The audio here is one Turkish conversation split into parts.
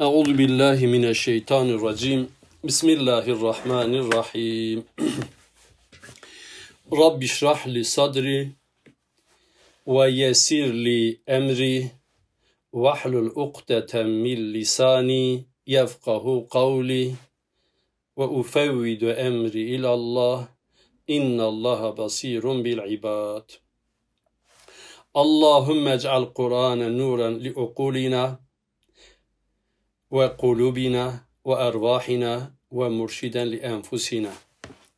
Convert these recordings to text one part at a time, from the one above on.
Euzu billahi mineşşeytanirracim. Bismillahirrahmanirrahim. Rabbi şrah li sadri ve yesir li emri ve hlul ukdeten min lisani yefkahu kavli ve ufevvidu emri ilallah innallaha basirun bil ibad. Allahümme ec'al Kur'anen nuren li ukulina ve kulubina ve murşiden li enfusina.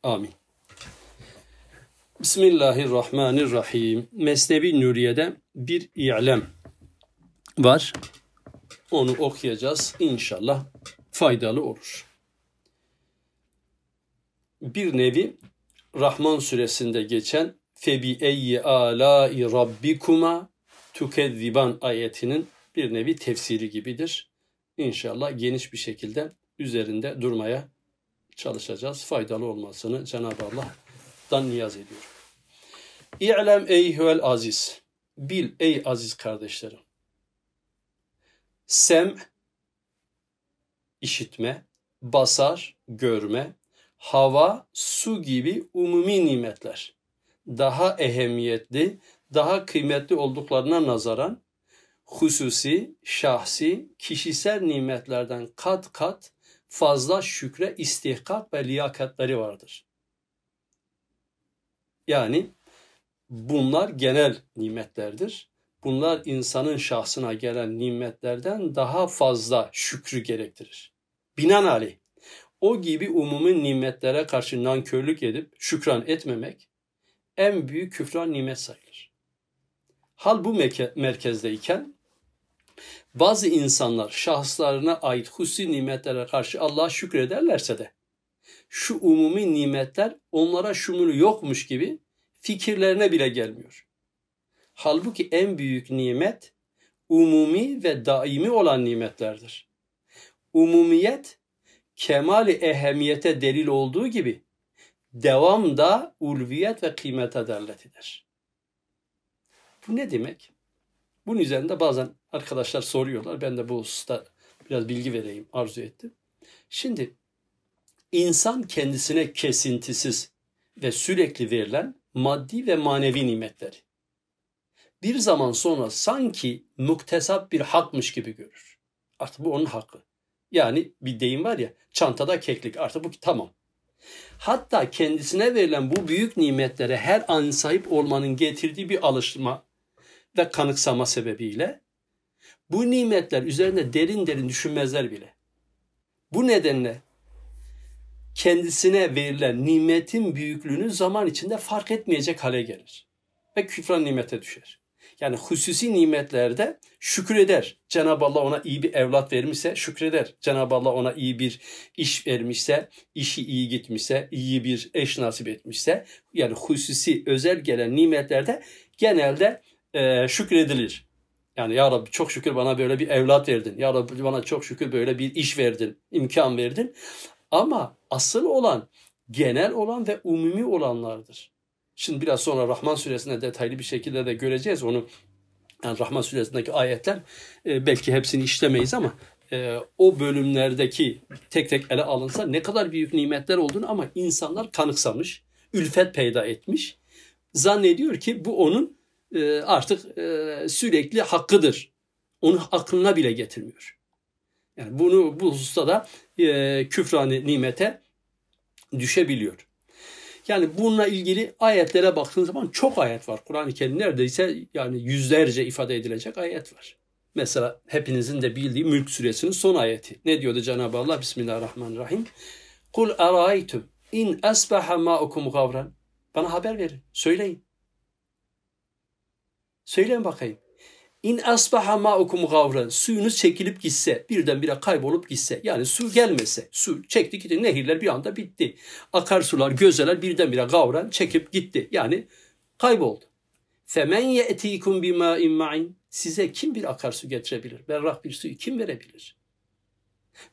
Amin. Bismillahirrahmanirrahim. Mesnevi Nuriye'de bir i'lem var. Onu okuyacağız. İnşallah faydalı olur. Bir nevi Rahman suresinde geçen febi eyyi alai rabbikuma tukezziban ayetinin bir nevi tefsiri gibidir. İnşallah geniş bir şekilde üzerinde durmaya çalışacağız. Faydalı olmasını Cenab-ı Allah'tan niyaz ediyorum. İ'lem eyhüvel aziz. Bil ey aziz kardeşlerim. Sem, işitme, basar, görme, hava, su gibi umumi nimetler daha ehemmiyetli, daha kıymetli olduklarına nazaran hususi, şahsi, kişisel nimetlerden kat kat fazla şükre istihkak ve liyakatları vardır. Yani bunlar genel nimetlerdir. Bunlar insanın şahsına gelen nimetlerden daha fazla şükrü gerektirir. Binaenaleyh o gibi umumi nimetlere karşı nankörlük edip şükran etmemek en büyük küfran nimet sayılır. Hal bu merkezdeyken bazı insanlar şahıslarına ait husi nimetlere karşı Allah'a şükrederlerse de şu umumi nimetler onlara şumulu yokmuş gibi fikirlerine bile gelmiyor. Halbuki en büyük nimet umumi ve daimi olan nimetlerdir. Umumiyet kemali ehemmiyete delil olduğu gibi devam da ulviyet ve kıymete derletidir. Bu ne demek? Bunun üzerinde bazen arkadaşlar soruyorlar. Ben de bu hususta biraz bilgi vereyim arzu ettim. Şimdi insan kendisine kesintisiz ve sürekli verilen maddi ve manevi nimetleri bir zaman sonra sanki muktesap bir hakmış gibi görür. Artık bu onun hakkı. Yani bir deyim var ya çantada keklik artık bu tamam. Hatta kendisine verilen bu büyük nimetlere her an sahip olmanın getirdiği bir alışma ve kanıksama sebebiyle bu nimetler üzerinde derin derin düşünmezler bile. Bu nedenle kendisine verilen nimetin büyüklüğünü zaman içinde fark etmeyecek hale gelir. Ve küfran nimete düşer. Yani hususi nimetlerde şükreder. Cenab-ı Allah ona iyi bir evlat vermişse şükreder. Cenab-ı Allah ona iyi bir iş vermişse, işi iyi gitmişse, iyi bir eş nasip etmişse, yani hususi özel gelen nimetlerde genelde e, şükredilir. Yani ya Rabbi çok şükür bana böyle bir evlat verdin. Ya Rabbi bana çok şükür böyle bir iş verdin, imkan verdin. Ama asıl olan, genel olan ve umumi olanlardır. Şimdi biraz sonra Rahman suresinde detaylı bir şekilde de göreceğiz onu. Yani Rahman suresindeki ayetler e, belki hepsini işlemeyiz ama e, o bölümlerdeki tek tek ele alınsa ne kadar büyük nimetler olduğunu ama insanlar kanıksamış, ülfet peyda etmiş. Zannediyor ki bu onun e, artık e, sürekli hakkıdır. Onu aklına bile getirmiyor. Yani bunu bu hususta da e, küfrani nimete düşebiliyor. Yani bununla ilgili ayetlere baktığın zaman çok ayet var. Kur'an-ı Kerim neredeyse yani yüzlerce ifade edilecek ayet var. Mesela hepinizin de bildiği Mülk suresinin son ayeti. Ne diyordu Cenab-ı Allah? Bismillahirrahmanirrahim. Kul araytum in asbaha ma'ukum gavran. Bana haber verin. Söyleyin. Söyleyin bakayım. İn asbaha ma'ukum gavran. Suyunuz çekilip gitse, birdenbire kaybolup gitse. Yani su gelmese, su çekti gitti. Nehirler bir anda bitti. Akarsular, gözeler birdenbire gavran çekip gitti. Yani kayboldu. Femen ye'tikum bima ma'in. Size kim bir akarsu getirebilir? Berrak bir suyu kim verebilir?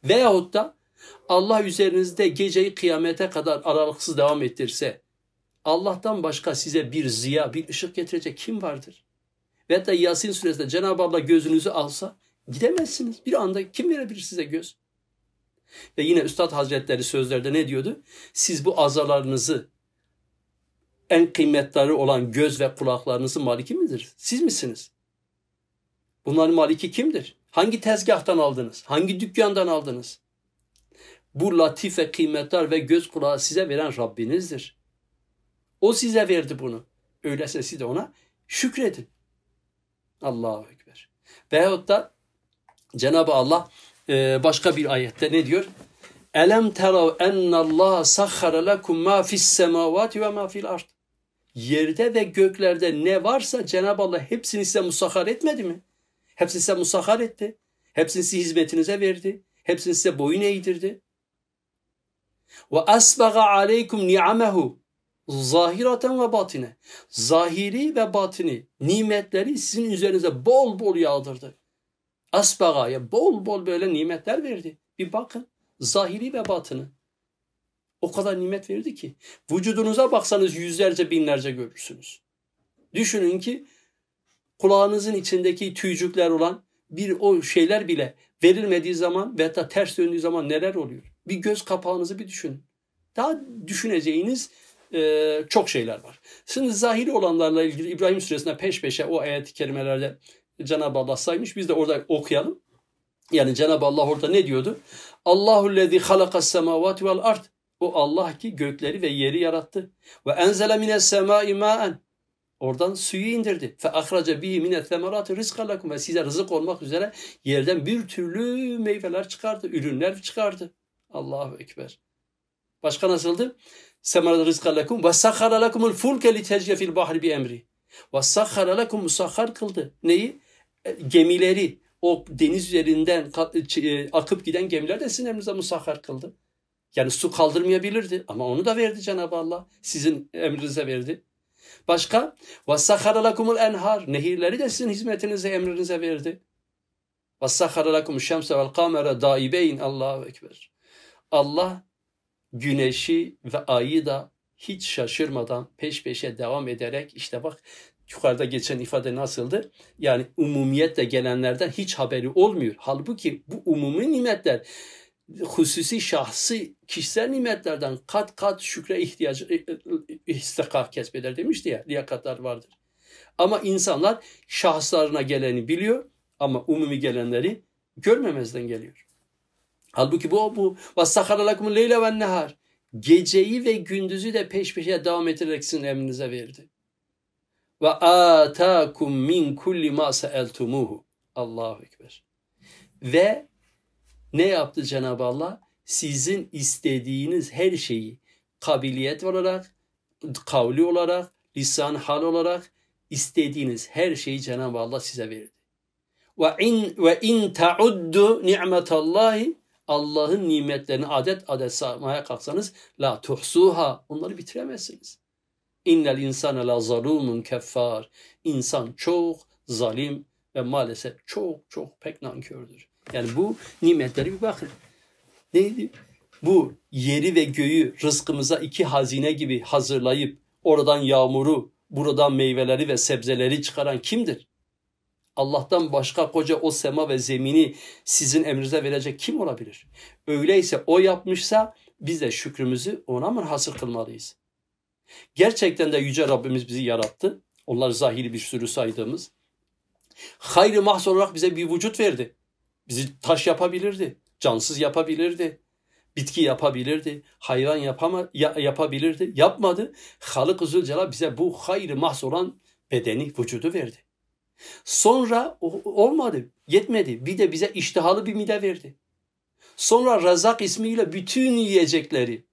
Veyahut da Allah üzerinizde geceyi kıyamete kadar aralıksız devam ettirse, Allah'tan başka size bir ziya, bir ışık getirecek kim vardır? Ve da Yasin suresinde Cenab-ı Allah gözünüzü alsa Gidemezsiniz. Bir anda kim verebilir size göz? Ve yine Üstad Hazretleri sözlerde ne diyordu? Siz bu azalarınızı en kıymetleri olan göz ve kulaklarınızın maliki midir? Siz misiniz? Bunların maliki kimdir? Hangi tezgahtan aldınız? Hangi dükkandan aldınız? Bu latif ve kıymetler ve göz kulağı size veren Rabbinizdir. O size verdi bunu. Öyleyse siz de ona şükredin. Allahu Ekber. Veyahut da Cenab-ı Allah e, başka bir ayette ne diyor? Elem terav ennallah sahhara lekum ma fis semavati ve ma fil ard. Yerde ve göklerde ne varsa Cenab-ı Allah hepsini size musahhar etmedi mi? Hepsini size musahhar etti. Hepsini size hizmetinize verdi. Hepsini size boyun eğdirdi. Ve asbaga aleykum ni'amehu zahiraten ve batine. Zahiri ve batini nimetleri sizin üzerinize bol bol yağdırdı. Asbaga'ya bol bol böyle nimetler verdi. Bir bakın zahiri ve batını. O kadar nimet verdi ki vücudunuza baksanız yüzlerce binlerce görürsünüz. Düşünün ki kulağınızın içindeki tüycükler olan bir o şeyler bile verilmediği zaman veya da ters döndüğü zaman neler oluyor? Bir göz kapağınızı bir düşünün. Daha düşüneceğiniz e, çok şeyler var. Şimdi zahiri olanlarla ilgili İbrahim Suresi'nde peş peşe o ayet-i kerimelerde Cenab-ı Allah saymış. Biz de orada okuyalım. Yani Cenab-ı Allah orada ne diyordu? Allahu lezi halakas semavati vel ard. O Allah ki gökleri ve yeri yarattı. Ve enzele mines semai ma'en. Oradan suyu indirdi. Fe ahraca bihi mine semerati rizqa lakum. Ve size rızık olmak üzere yerden bir türlü meyveler çıkardı. Ürünler çıkardı. Allahu Ekber. Başka nasıldı? Semerati rizqa lakum. Ve sakhara lakumul fulke li tecye fil bahri bi emri. Ve sakhara lakum musahhar kıldı. Neyi? E, gemileri. O deniz üzerinden e, akıp giden gemiler de sizin emrinize musahhar kıldı. Yani su kaldırmayabilirdi ama onu da verdi Cenab-ı Allah. Sizin emrinize verdi. Başka? وَسَّخَرَ لَكُمُ enhar Nehirleri de sizin hizmetinize, emrinize verdi. وَسَّخَرَ لَكُمُ الشَّمْسَ وَالْقَامَرَ دَائِبَيْنِ Allahu Ekber. Allah güneşi ve ayı da hiç şaşırmadan peş peşe devam ederek işte bak yukarıda geçen ifade nasıldı? Yani umumiyetle gelenlerden hiç haberi olmuyor. Halbuki bu umumi nimetler hususi şahsi kişisel nimetlerden kat kat şükre ihtiyacı e, e, istikak kesbeder demişti ya liyakatlar vardır. Ama insanlar şahıslarına geleni biliyor ama umumi gelenleri görmemezden geliyor. Halbuki bu bu vasakara lekum leyle ve nehar geceyi ve gündüzü de peş peşe devam ettirerek sizin emrinize verdi. Ve atakum min kulli ma sa'altumuhu. Allahu ekber. Ve ne yaptı Cenab-ı Allah? Sizin istediğiniz her şeyi kabiliyet olarak, kavli olarak, lisan hal olarak istediğiniz her şeyi Cenab-ı Allah size verdi. Ve in ve in tauddu ni'metallahi Allah'ın nimetlerini adet adet saymaya kalksanız la tuhsuha onları bitiremezsiniz. İnnel insane la zalumun keffar. İnsan çok zalim ve maalesef çok çok pek nankördür. Yani bu nimetleri bir bakın. Neydi? Bu yeri ve göğü rızkımıza iki hazine gibi hazırlayıp oradan yağmuru, buradan meyveleri ve sebzeleri çıkaran kimdir? Allah'tan başka koca o sema ve zemini sizin emrinize verecek kim olabilir? Öyleyse o yapmışsa biz de şükrümüzü ona mı hasır kılmalıyız? Gerçekten de Yüce Rabbimiz bizi yarattı. Onlar zahiri bir sürü saydığımız. Hayrı mahs olarak bize bir vücut verdi. Bizi taş yapabilirdi, cansız yapabilirdi, bitki yapabilirdi, hayvan yapama, ya, yapabilirdi. Yapmadı. Halık-ı Zülcelal bize bu hayrı mahs olan bedeni, vücudu verdi. Sonra olmadı, yetmedi. Bir de bize iştihalı bir mide verdi. Sonra Razak ismiyle bütün yiyecekleri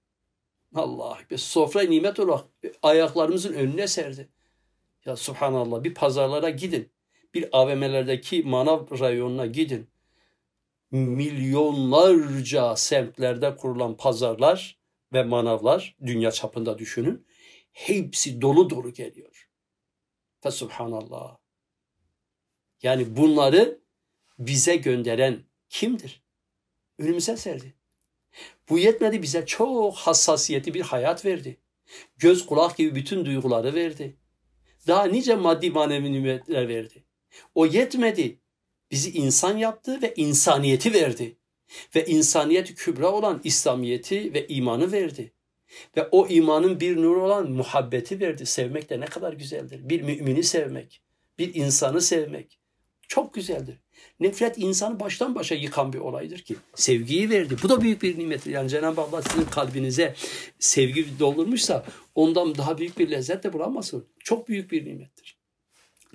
Allah bir sofra nimet olarak ayaklarımızın önüne serdi. Ya subhanallah bir pazarlara gidin. Bir AVM'lerdeki manav rayonuna gidin milyonlarca semtlerde kurulan pazarlar ve manavlar dünya çapında düşünün. Hepsi dolu dolu geliyor. Fe subhanallah. Yani bunları bize gönderen kimdir? Önümüze serdi. Bu yetmedi bize çok hassasiyeti bir hayat verdi. Göz kulak gibi bütün duyguları verdi. Daha nice maddi manevi nimetler verdi. O yetmedi Bizi insan yaptı ve insaniyeti verdi. Ve insaniyet kübra olan İslamiyeti ve imanı verdi. Ve o imanın bir nuru olan muhabbeti verdi. Sevmek de ne kadar güzeldir. Bir mümini sevmek, bir insanı sevmek çok güzeldir. Nefret insanı baştan başa yıkan bir olaydır ki sevgiyi verdi. Bu da büyük bir nimettir. Yani Cenab-ı Allah sizin kalbinize sevgi doldurmuşsa ondan daha büyük bir lezzet de bulamazsın. Çok büyük bir nimettir.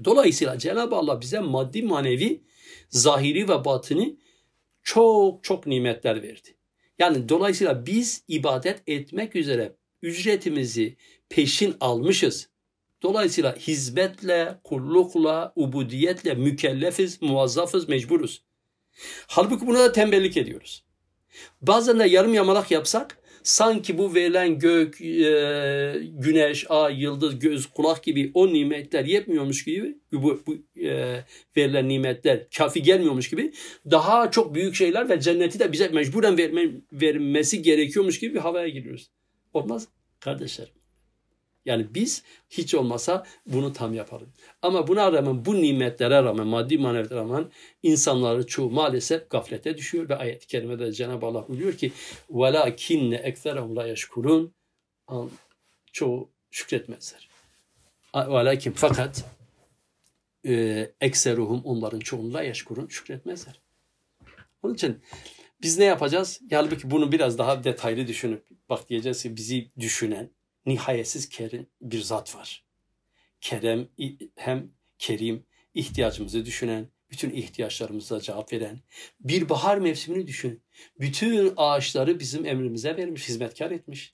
Dolayısıyla Cenab-ı Allah bize maddi manevi, zahiri ve batını çok çok nimetler verdi. Yani dolayısıyla biz ibadet etmek üzere ücretimizi peşin almışız. Dolayısıyla hizmetle, kullukla, ubudiyetle mükellefiz, muvazzafız, mecburuz. Halbuki buna da tembellik ediyoruz. Bazen de yarım yamalak yapsak sanki bu verilen gök, e, güneş, ay, yıldız, göz, kulak gibi o nimetler yetmiyormuş gibi bu, bu e, verilen nimetler kafi gelmiyormuş gibi daha çok büyük şeyler ve cenneti de bize mecburen verme, vermesi gerekiyormuş gibi bir havaya giriyoruz. Olmaz kardeşler. Yani biz hiç olmasa bunu tam yapalım. Ama buna rağmen bu nimetlere rağmen maddi maneviyetlere rağmen insanları çoğu maalesef gaflete düşüyor ve ayet-i kerimede Cenab-ı Allah buyuruyor ki وَلَاكِنَّ اَكْثَرَهُمْ لَا يَشْكُرُونَ Çoğu şükretmezler. Velakin fakat e, ekseruhum onların çoğunluğu yaşkurun şükretmezler. Onun için biz ne yapacağız? Halbuki bunu biraz daha detaylı düşünüp bak diyeceğiz ki bizi düşünen, nihayetsiz kerim bir zat var. Kerem hem kerim, ihtiyacımızı düşünen, bütün ihtiyaçlarımıza cevap veren, bir bahar mevsimini düşün. Bütün ağaçları bizim emrimize vermiş, hizmetkar etmiş.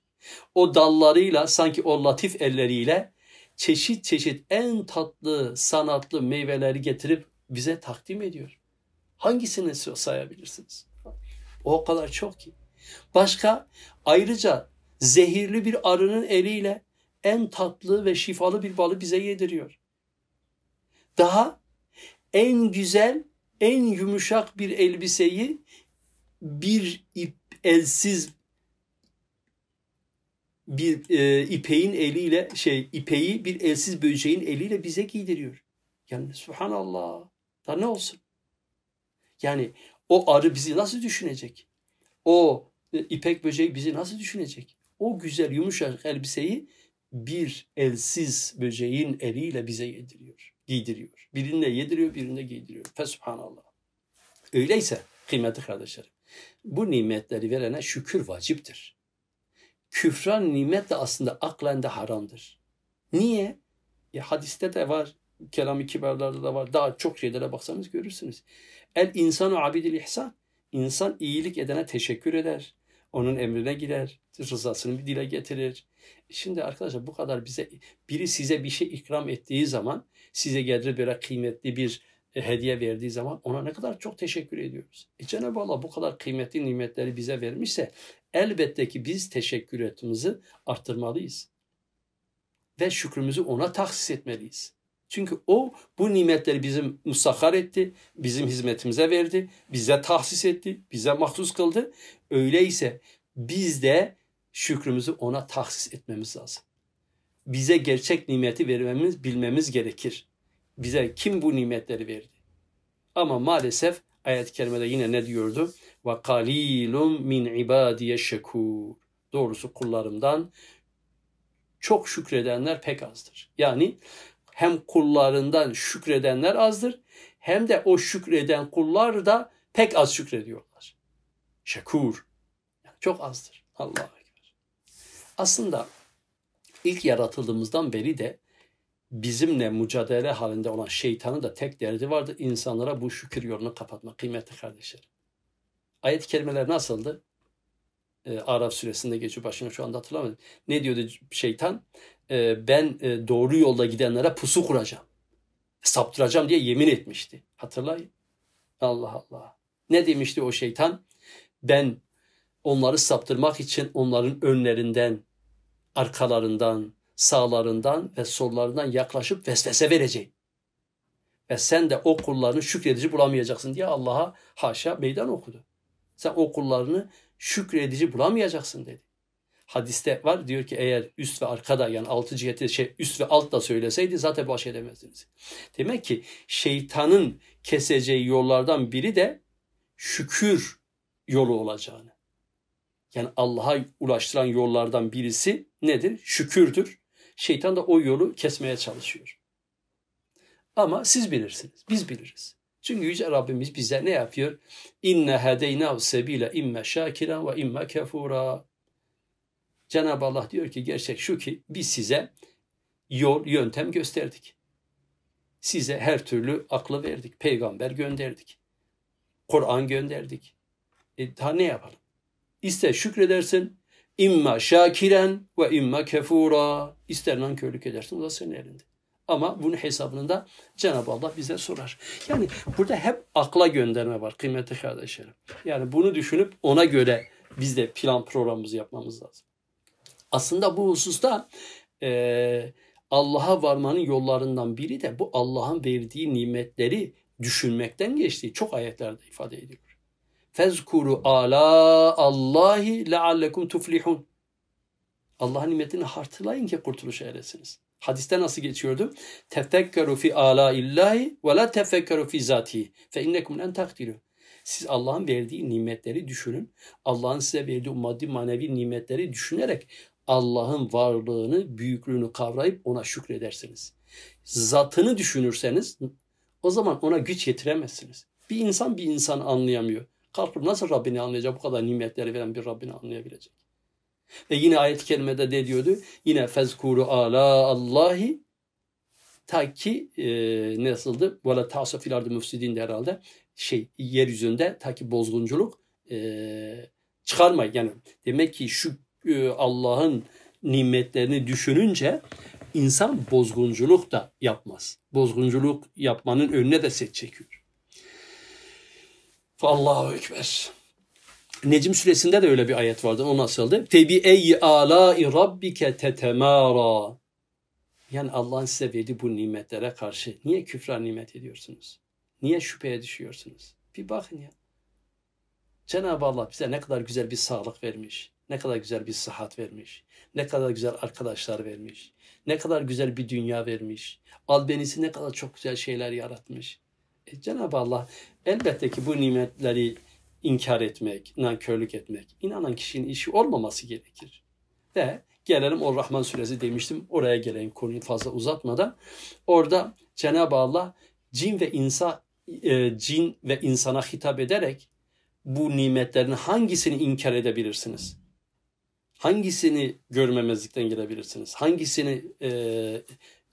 O dallarıyla sanki o latif elleriyle çeşit çeşit en tatlı sanatlı meyveleri getirip bize takdim ediyor. Hangisini sayabilirsiniz? O kadar çok ki. Başka ayrıca zehirli bir arının eliyle en tatlı ve şifalı bir balı bize yediriyor. Daha en güzel, en yumuşak bir elbiseyi bir ip, elsiz bir e, ipeğin eliyle şey ipeği bir elsiz böceğin eliyle bize giydiriyor. Yani subhanallah. Da ne olsun? Yani o arı bizi nasıl düşünecek? O e, ipek böceği bizi nasıl düşünecek? O güzel yumuşak elbiseyi bir elsiz böceğin eliyle bize yediriyor, giydiriyor. Birine yediriyor, birine giydiriyor. Fesubhanallah. Öyleyse kıymetli kardeşlerim, bu nimetleri verene şükür vaciptir. Küfran nimet de aslında aklen haramdır. Niye? Ya hadiste de var, kelam-ı kibarlarda da var. Daha çok şeylere baksanız görürsünüz. El insanu abidil ihsan. İnsan iyilik edene teşekkür eder. Onun emrine girer. Rızasını bir dile getirir. Şimdi arkadaşlar bu kadar bize biri size bir şey ikram ettiği zaman size gelir böyle kıymetli bir e, hediye verdiği zaman ona ne kadar çok teşekkür ediyoruz. E Cenab-ı Allah bu kadar kıymetli nimetleri bize vermişse elbette ki biz teşekkür etmemizi arttırmalıyız. Ve şükrümüzü ona tahsis etmeliyiz. Çünkü o bu nimetleri bizim musahhar etti, bizim hizmetimize verdi, bize tahsis etti, bize mahsus kıldı. Öyleyse biz de şükrümüzü ona tahsis etmemiz lazım. Bize gerçek nimeti vermemiz, bilmemiz gerekir. Bize kim bu nimetleri verdi? Ama maalesef ayet-i kerimede yine ne diyordu? Ve kalilum min ibadiye şekur. Doğrusu kullarımdan çok şükredenler pek azdır. Yani hem kullarından şükredenler azdır hem de o şükreden kullar da pek az şükrediyorlar. Şekur. Yani çok azdır. Allah'a ekber. Aslında ilk yaratıldığımızdan beri de bizimle mücadele halinde olan şeytanın da tek derdi vardı. insanlara bu şükür yolunu kapatmak kıymetli kardeşlerim. Ayet-i kerimeler nasıldı? Ee, Araf suresinde geçiyor başına şu anda hatırlamadım. Ne diyordu şeytan? E, ben e, doğru yolda gidenlere pusu kuracağım. Saptıracağım diye yemin etmişti. Hatırlayın. Allah Allah. Ne demişti o şeytan? Ben onları saptırmak için onların önlerinden, arkalarından, sağlarından ve sollarından yaklaşıp vesvese vereceğim. Ve sen de o kullarını şükredici bulamayacaksın diye Allah'a haşa meydan okudu. Sen o kullarını şükredici bulamayacaksın dedi. Hadiste var diyor ki eğer üst ve arkada yani altı ciheti şey üst ve alt da söyleseydi zaten baş edemezdiniz. Demek ki şeytanın keseceği yollardan biri de şükür yolu olacağını. Yani Allah'a ulaştıran yollardan birisi nedir? Şükürdür. Şeytan da o yolu kesmeye çalışıyor. Ama siz bilirsiniz. Biz biliriz. Çünkü Yüce Rabbimiz bize ne yapıyor? İnne hedeynav sebile imme şakiran ve imme kefura. Cenab-ı Allah diyor ki gerçek şu ki biz size yol, yöntem gösterdik. Size her türlü aklı verdik. Peygamber gönderdik. Kur'an gönderdik. E, daha ne yapalım? İster şükredersin, imma şakiren ve imma kefura. İster nankörlük edersin, o da senin elinde. Ama bunun hesabını da Cenab-ı Allah bize sorar. Yani burada hep akla gönderme var kıymetli kardeşlerim. Yani bunu düşünüp ona göre biz de plan programımızı yapmamız lazım. Aslında bu hususta e, Allah'a varmanın yollarından biri de bu Allah'ın verdiği nimetleri düşünmekten geçtiği çok ayetlerde ifade ediyor. Fezkuru ala Allahi leallekum tuflihun. Allah'ın nimetini hatırlayın ki kurtuluş eresiniz. Hadiste nasıl geçiyordu? Tefekkeru fi ala illahi ve la tefekkeru fi zatihi fe innekum len takdiru. Siz Allah'ın verdiği nimetleri düşünün. Allah'ın size verdiği maddi manevi nimetleri düşünerek Allah'ın varlığını, büyüklüğünü kavrayıp ona şükredersiniz. Zatını düşünürseniz o zaman ona güç yetiremezsiniz. Bir insan bir insan anlayamıyor. Kalkıp nasıl Rabbini anlayacak? Bu kadar nimetleri veren bir Rabbini anlayabilecek. Ve yine ayet-i kerimede de diyordu? Yine fezkuru ala Allahi ta ki e, nasıldı? Vela ta'sa fil ardı de herhalde şey yeryüzünde ta ki bozgunculuk e, çıkarmayın. Yani demek ki şu Allah'ın nimetlerini düşününce insan bozgunculuk da yapmaz. Bozgunculuk yapmanın önüne de set çekiyor. Allahu Ekber. Necim suresinde de öyle bir ayet vardı. O nasıldı? Febi ey alai rabbike tetemara. Yani Allah'ın size verdiği bu nimetlere karşı niye küfra nimet ediyorsunuz? Niye şüpheye düşüyorsunuz? Bir bakın ya. Cenab-ı Allah bize ne kadar güzel bir sağlık vermiş. Ne kadar güzel bir sıhhat vermiş. Ne kadar güzel arkadaşlar vermiş. Ne kadar güzel bir dünya vermiş. Albenisi ne kadar çok güzel şeyler yaratmış. E, Cenab-ı Allah elbette ki bu nimetleri inkar etmek, nankörlük etmek, inanan kişinin işi olmaması gerekir. Ve gelelim o Rahman suresi demiştim. Oraya gelen konuyu fazla uzatmadan. Orada Cenab-ı Allah cin ve insan e, cin ve insana hitap ederek bu nimetlerin hangisini inkar edebilirsiniz? Hangisini görmemezlikten gelebilirsiniz? Hangisini e,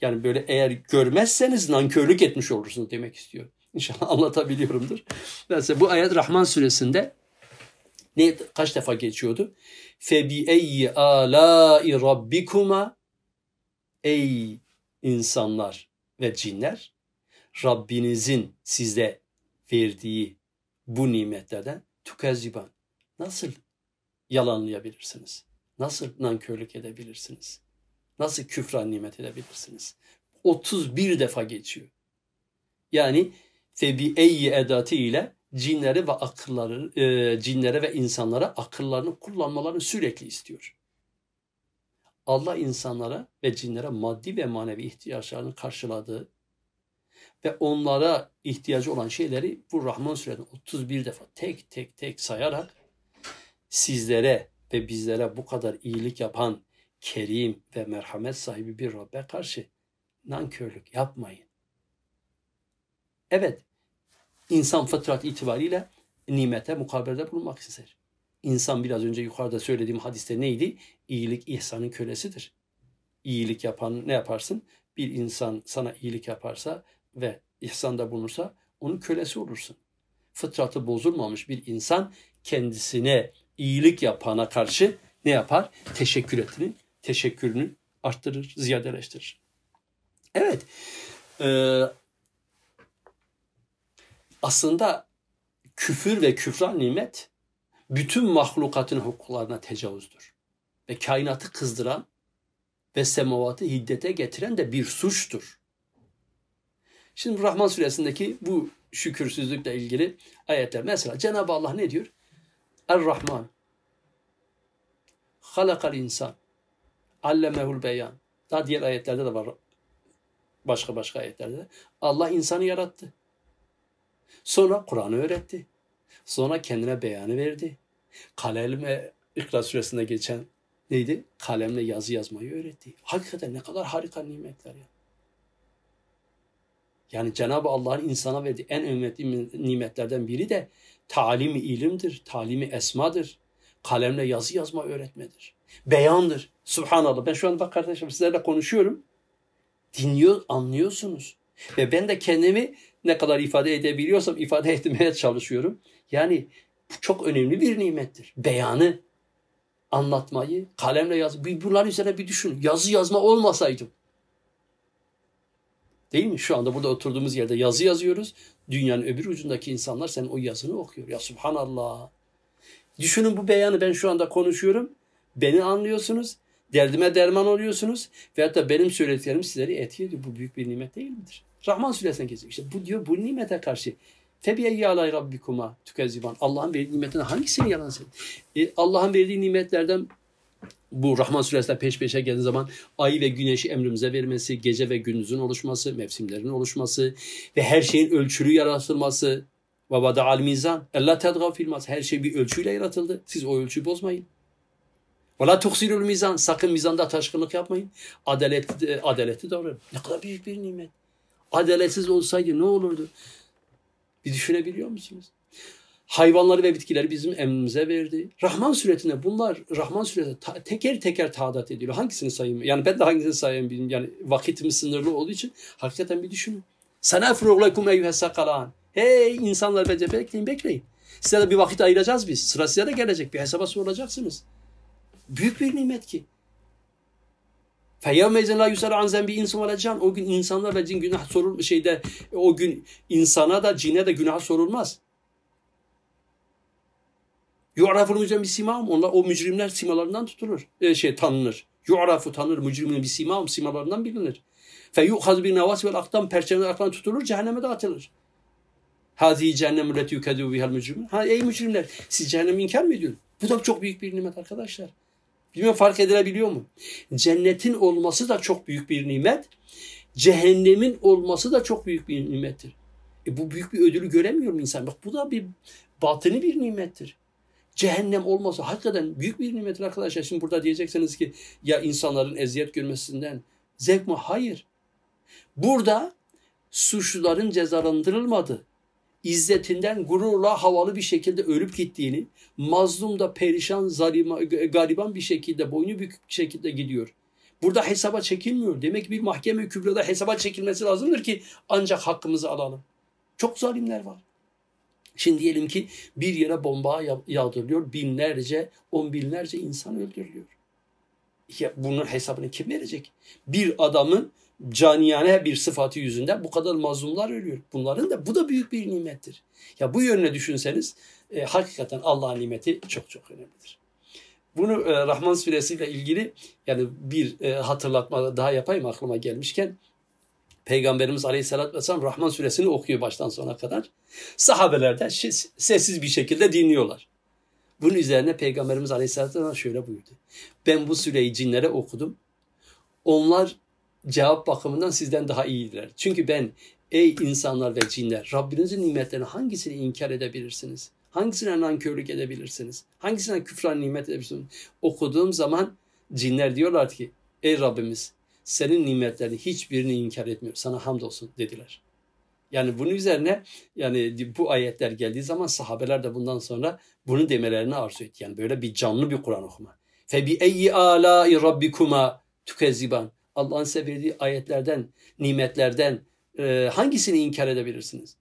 yani böyle eğer görmezseniz nankörlük etmiş olursunuz demek istiyor. İnşallah anlatabiliyorumdur. Mesela bu ayet Rahman suresinde ne kaç defa geçiyordu? Febi eyyi alai rabbikuma ey insanlar ve cinler Rabbinizin size verdiği bu nimetlerden tukezziban nasıl yalanlayabilirsiniz? Nasıl nankörlük edebilirsiniz? Nasıl küfran nimet edebilirsiniz? 31 defa geçiyor. Yani febi eyyi edatı ile cinleri ve akılları, e, cinlere ve insanlara akıllarını kullanmalarını sürekli istiyor. Allah insanlara ve cinlere maddi ve manevi ihtiyaçlarını karşıladığı ve onlara ihtiyacı olan şeyleri bu Rahman Suresi'nde 31 defa tek tek tek sayarak sizlere ve bizlere bu kadar iyilik yapan kerim ve merhamet sahibi bir Rabbe karşı nankörlük yapmayın. Evet, insan fıtrat itibariyle nimete mukabelede bulunmak ister. İnsan biraz önce yukarıda söylediğim hadiste neydi? İyilik ihsanın kölesidir. İyilik yapan ne yaparsın? Bir insan sana iyilik yaparsa ve ihsanda bulunursa onun kölesi olursun. Fıtratı bozulmamış bir insan kendisine iyilik yapana karşı ne yapar? Teşekkür etini, teşekkürünü arttırır, ziyadeleştirir. Evet, e, aslında küfür ve küfran nimet bütün mahlukatın hukuklarına tecavüzdür. Ve kainatı kızdıran ve semavatı hiddete getiren de bir suçtur. Şimdi Rahman suresindeki bu şükürsüzlükle ilgili ayetler. Mesela Cenab-ı Allah ne diyor? Er-Rahman. halakal insan. Allemehul beyan. Daha diğer ayetlerde de var. Başka başka ayetlerde de. Allah insanı yarattı. Sonra Kur'an'ı öğretti. Sonra kendine beyanı verdi. Kalemle İkra suresinde geçen neydi? Kalemle yazı yazmayı öğretti. Hakikaten ne kadar harika nimetler ya. Yani Cenab-ı Allah'ın insana verdiği en önemli nimetlerden biri de talimi ilimdir, talimi esmadır. Kalemle yazı yazma öğretmedir. Beyandır. Subhanallah. Ben şu an bak kardeşim sizlerle konuşuyorum. Dinliyor, anlıyorsunuz. Ve ben de kendimi ne kadar ifade edebiliyorsam ifade etmeye çalışıyorum. Yani bu çok önemli bir nimettir. Beyanı, anlatmayı, kalemle yaz. Bunların üzerine bir düşün. Yazı yazma olmasaydım. Değil mi? Şu anda burada oturduğumuz yerde yazı yazıyoruz. Dünyanın öbür ucundaki insanlar senin o yazını okuyor. Ya subhanallah. Düşünün bu beyanı ben şu anda konuşuyorum. Beni anlıyorsunuz. Derdime derman oluyorsunuz. Veyahut da benim söylediklerim sizleri etki ediyor. Bu büyük bir nimet değil midir? Rahman suresine geçiyor. İşte bu diyor bu nimete karşı. Febiyeyye alay rabbikuma tükezziban. Allah'ın verdiği nimetinden hangisini yalan sen? E, Allah'ın verdiği nimetlerden bu Rahman suresinde peş peşe geldiği zaman ay ve güneşi emrimize vermesi, gece ve gündüzün oluşması, mevsimlerin oluşması ve her şeyin ölçülü yaratılması. Ve vada al mizan. Allah tedgav filmaz. Her şey bir ölçüyle yaratıldı. Siz o ölçüyü bozmayın. Ve la tuksirul mizan. Sakın mizanda taşkınlık yapmayın. Adalet, adaleti davranın. Ne kadar büyük bir nimet. Adaletsiz olsaydı ne olurdu? Bir düşünebiliyor musunuz? Hayvanları ve bitkileri bizim emrimize verdi. Rahman suretine bunlar Rahman suretine ta, teker teker taadat ediyor. Hangisini sayayım? Yani ben de hangisini sayayım bilmiyorum. Yani vakitimiz sınırlı olduğu için hakikaten bir düşünün. Sana furuglaykum eyyühessakalan. Hey insanlar bence bekleyin bekleyin. Size de bir vakit ayıracağız biz. Sıra size de gelecek. Bir hesaba sorulacaksınız. Büyük bir nimet ki. Feyyavmezen la yusel an zembi insan ve. O gün insanlar ve cin günah sorul şeyde o gün insana da cine de günah sorulmaz. Yu'raful mücrim simam. Onlar o mücrimler simalarından tutulur. E, şey tanınır. Yu'rafu tanır mücrimin bir simam simalarından bilinir. Fe yu'khaz bir nevas vel aktam perçemler aktan tutulur cehenneme de atılır. Hazi cehennem leti yukedu bihal mücrimin. Ha ey mücrimler siz cehennemi inkar mı ediyorsunuz? Bu da çok büyük bir nimet arkadaşlar. Bilmiyorum fark edilebiliyor mu? Cennetin olması da çok büyük bir nimet. Cehennemin olması da çok büyük bir nimettir. E bu büyük bir ödülü göremiyor mu insan? Bak bu da bir batını bir nimettir cehennem olmasa hakikaten büyük bir nimettir arkadaşlar. Şimdi burada diyeceksiniz ki ya insanların eziyet görmesinden zevk mi? Hayır. Burada suçluların cezalandırılmadı. İzzetinden gururla havalı bir şekilde ölüp gittiğini, mazlum da perişan, zalima, gariban bir şekilde, boynu bükük bir şekilde gidiyor. Burada hesaba çekilmiyor. Demek ki bir mahkeme kübrada hesaba çekilmesi lazımdır ki ancak hakkımızı alalım. Çok zalimler var. Şimdi diyelim ki bir yere bomba yağdırılıyor. Binlerce, on binlerce insan öldürülüyor. Ya bunun hesabını kim verecek? Bir adamın caniyane bir sıfatı yüzünden bu kadar mazlumlar ölüyor. Bunların da bu da büyük bir nimettir. Ya bu yönüne düşünseniz e, hakikaten Allah'ın nimeti çok çok önemlidir. Bunu e, Rahman suresiyle ilgili yani bir e, hatırlatma daha yapayım aklıma gelmişken. Peygamberimiz Aleyhisselatü Vesselam Rahman suresini okuyor baştan sona kadar. Sahabeler de sessiz bir şekilde dinliyorlar. Bunun üzerine Peygamberimiz Aleyhisselatü Vesselam şöyle buyurdu. Ben bu süreyi cinlere okudum. Onlar cevap bakımından sizden daha iyidirler. Çünkü ben ey insanlar ve cinler Rabbinizin nimetlerini hangisini inkar edebilirsiniz? Hangisine nankörlük edebilirsiniz? Hangisine küfran nimet edebilirsiniz? Okuduğum zaman cinler diyorlar ki ey Rabbimiz senin nimetlerini hiçbirini inkar etmiyor. Sana hamdolsun dediler. Yani bunun üzerine yani bu ayetler geldiği zaman sahabeler de bundan sonra bunu demelerini arzu etti. Yani böyle bir canlı bir Kur'an okuma. Fe bi eyyi alâi rabbikuma tukezziban. Allah'ın size verdiği ayetlerden, nimetlerden e, hangisini inkar edebilirsiniz?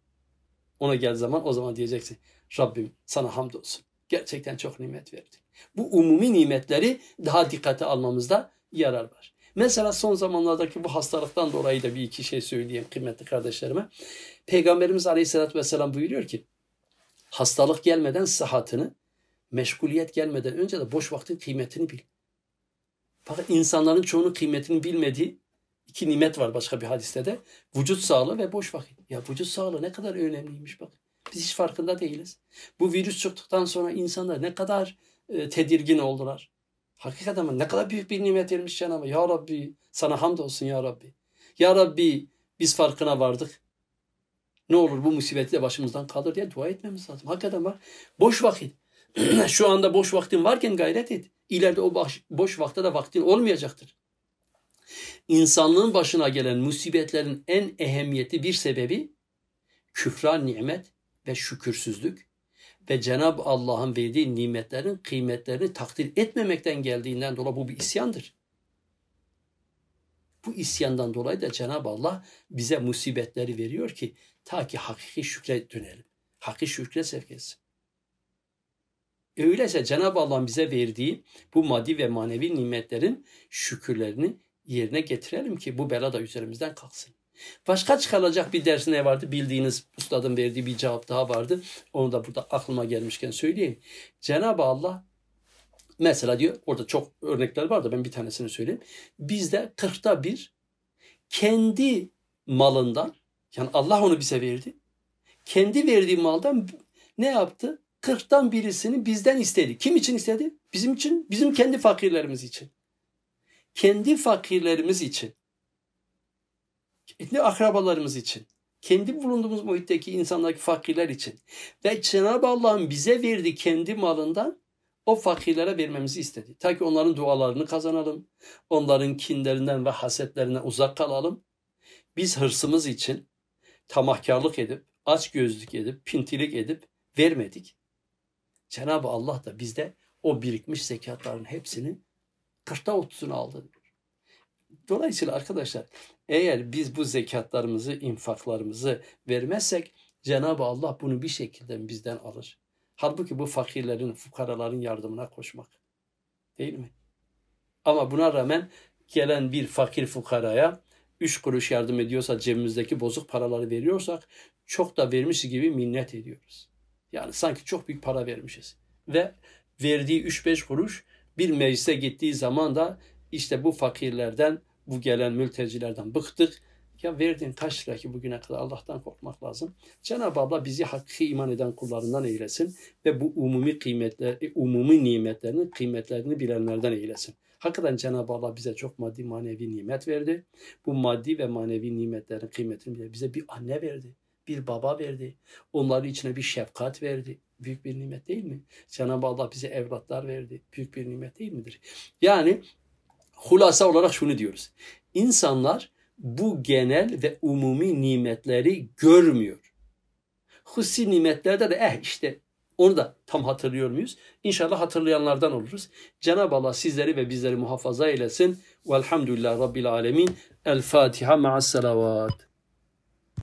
Ona gel zaman o zaman diyeceksin. Rabbim sana hamdolsun. Gerçekten çok nimet verdi. Bu umumi nimetleri daha dikkate almamızda yarar var. Mesela son zamanlardaki bu hastalıktan dolayı da bir iki şey söyleyeyim kıymetli kardeşlerime. Peygamberimiz Aleyhisselatü Vesselam buyuruyor ki hastalık gelmeden sıhhatini, meşguliyet gelmeden önce de boş vaktin kıymetini bil. Fakat insanların çoğunun kıymetini bilmediği iki nimet var başka bir hadiste de. Vücut sağlığı ve boş vakit. Ya vücut sağlığı ne kadar önemliymiş bak. Biz hiç farkında değiliz. Bu virüs çıktıktan sonra insanlar ne kadar e, tedirgin oldular. Hakikaten ne kadar büyük bir nimet vermiş Cenab-ı Ya Rabbi sana hamdolsun Ya Rabbi. Ya Rabbi biz farkına vardık. Ne olur bu musibeti de başımızdan kaldır diye dua etmemiz lazım. Hakikaten bak boş vakit. Şu anda boş vaktin varken gayret et. İleride o boş, boş vakte de vaktin olmayacaktır. İnsanlığın başına gelen musibetlerin en ehemmiyeti bir sebebi küfran nimet ve şükürsüzlük ve Cenab-ı Allah'ın verdiği nimetlerin kıymetlerini takdir etmemekten geldiğinden dolayı bu bir isyandır. Bu isyandan dolayı da Cenab-ı Allah bize musibetleri veriyor ki ta ki hakiki şükre dönelim. Hakiki şükre sevk etsin. Öyleyse Cenab-ı Allah'ın bize verdiği bu maddi ve manevi nimetlerin şükürlerini yerine getirelim ki bu bela da üzerimizden kalksın. Başka çıkarılacak bir ders ne vardı? Bildiğiniz ustadın verdiği bir cevap daha vardı. Onu da burada aklıma gelmişken söyleyeyim. Cenab-ı Allah mesela diyor orada çok örnekler var da ben bir tanesini söyleyeyim. Bizde kırkta bir kendi malından yani Allah onu bize verdi. Kendi verdiği maldan ne yaptı? Kırktan birisini bizden istedi. Kim için istedi? Bizim için, bizim kendi fakirlerimiz için. Kendi fakirlerimiz için kendi akrabalarımız için, kendi bulunduğumuz muhitteki insanlardaki fakirler için ve Cenab-ı Allah'ın bize verdiği kendi malından o fakirlere vermemizi istedi. Ta ki onların dualarını kazanalım, onların kinlerinden ve hasetlerinden uzak kalalım. Biz hırsımız için tamahkarlık edip, aç gözlük edip, pintilik edip vermedik. Cenab-ı Allah da bizde o birikmiş zekatların hepsini kırkta otuzunu aldı. Dolayısıyla arkadaşlar eğer biz bu zekatlarımızı, infaklarımızı vermezsek Cenab-ı Allah bunu bir şekilde bizden alır. Halbuki bu fakirlerin, fukaraların yardımına koşmak. Değil mi? Ama buna rağmen gelen bir fakir fukaraya üç kuruş yardım ediyorsa cebimizdeki bozuk paraları veriyorsak çok da vermiş gibi minnet ediyoruz. Yani sanki çok büyük para vermişiz. Ve verdiği üç beş kuruş bir meclise gittiği zaman da işte bu fakirlerden bu gelen mültecilerden bıktık. Ya verdiğin kaç lira ki bugüne kadar Allah'tan korkmak lazım. Cenab-ı Allah bizi hakkı iman eden kullarından eylesin ve bu umumi kıymetler, e, umumi nimetlerinin kıymetlerini bilenlerden eylesin. Hakikaten Cenab-ı Allah bize çok maddi manevi nimet verdi. Bu maddi ve manevi nimetlerin kıymetini bize bir anne verdi, bir baba verdi. Onların içine bir şefkat verdi. Büyük bir nimet değil mi? Cenab-ı Allah bize evlatlar verdi. Büyük bir nimet değil midir? Yani hulasa olarak şunu diyoruz. İnsanlar bu genel ve umumi nimetleri görmüyor. Husi nimetlerde de eh işte onu da tam hatırlıyor muyuz? İnşallah hatırlayanlardan oluruz. Cenab-ı Allah sizleri ve bizleri muhafaza eylesin. Velhamdülillah Rabbil Alemin. El Fatiha ma'as salavat.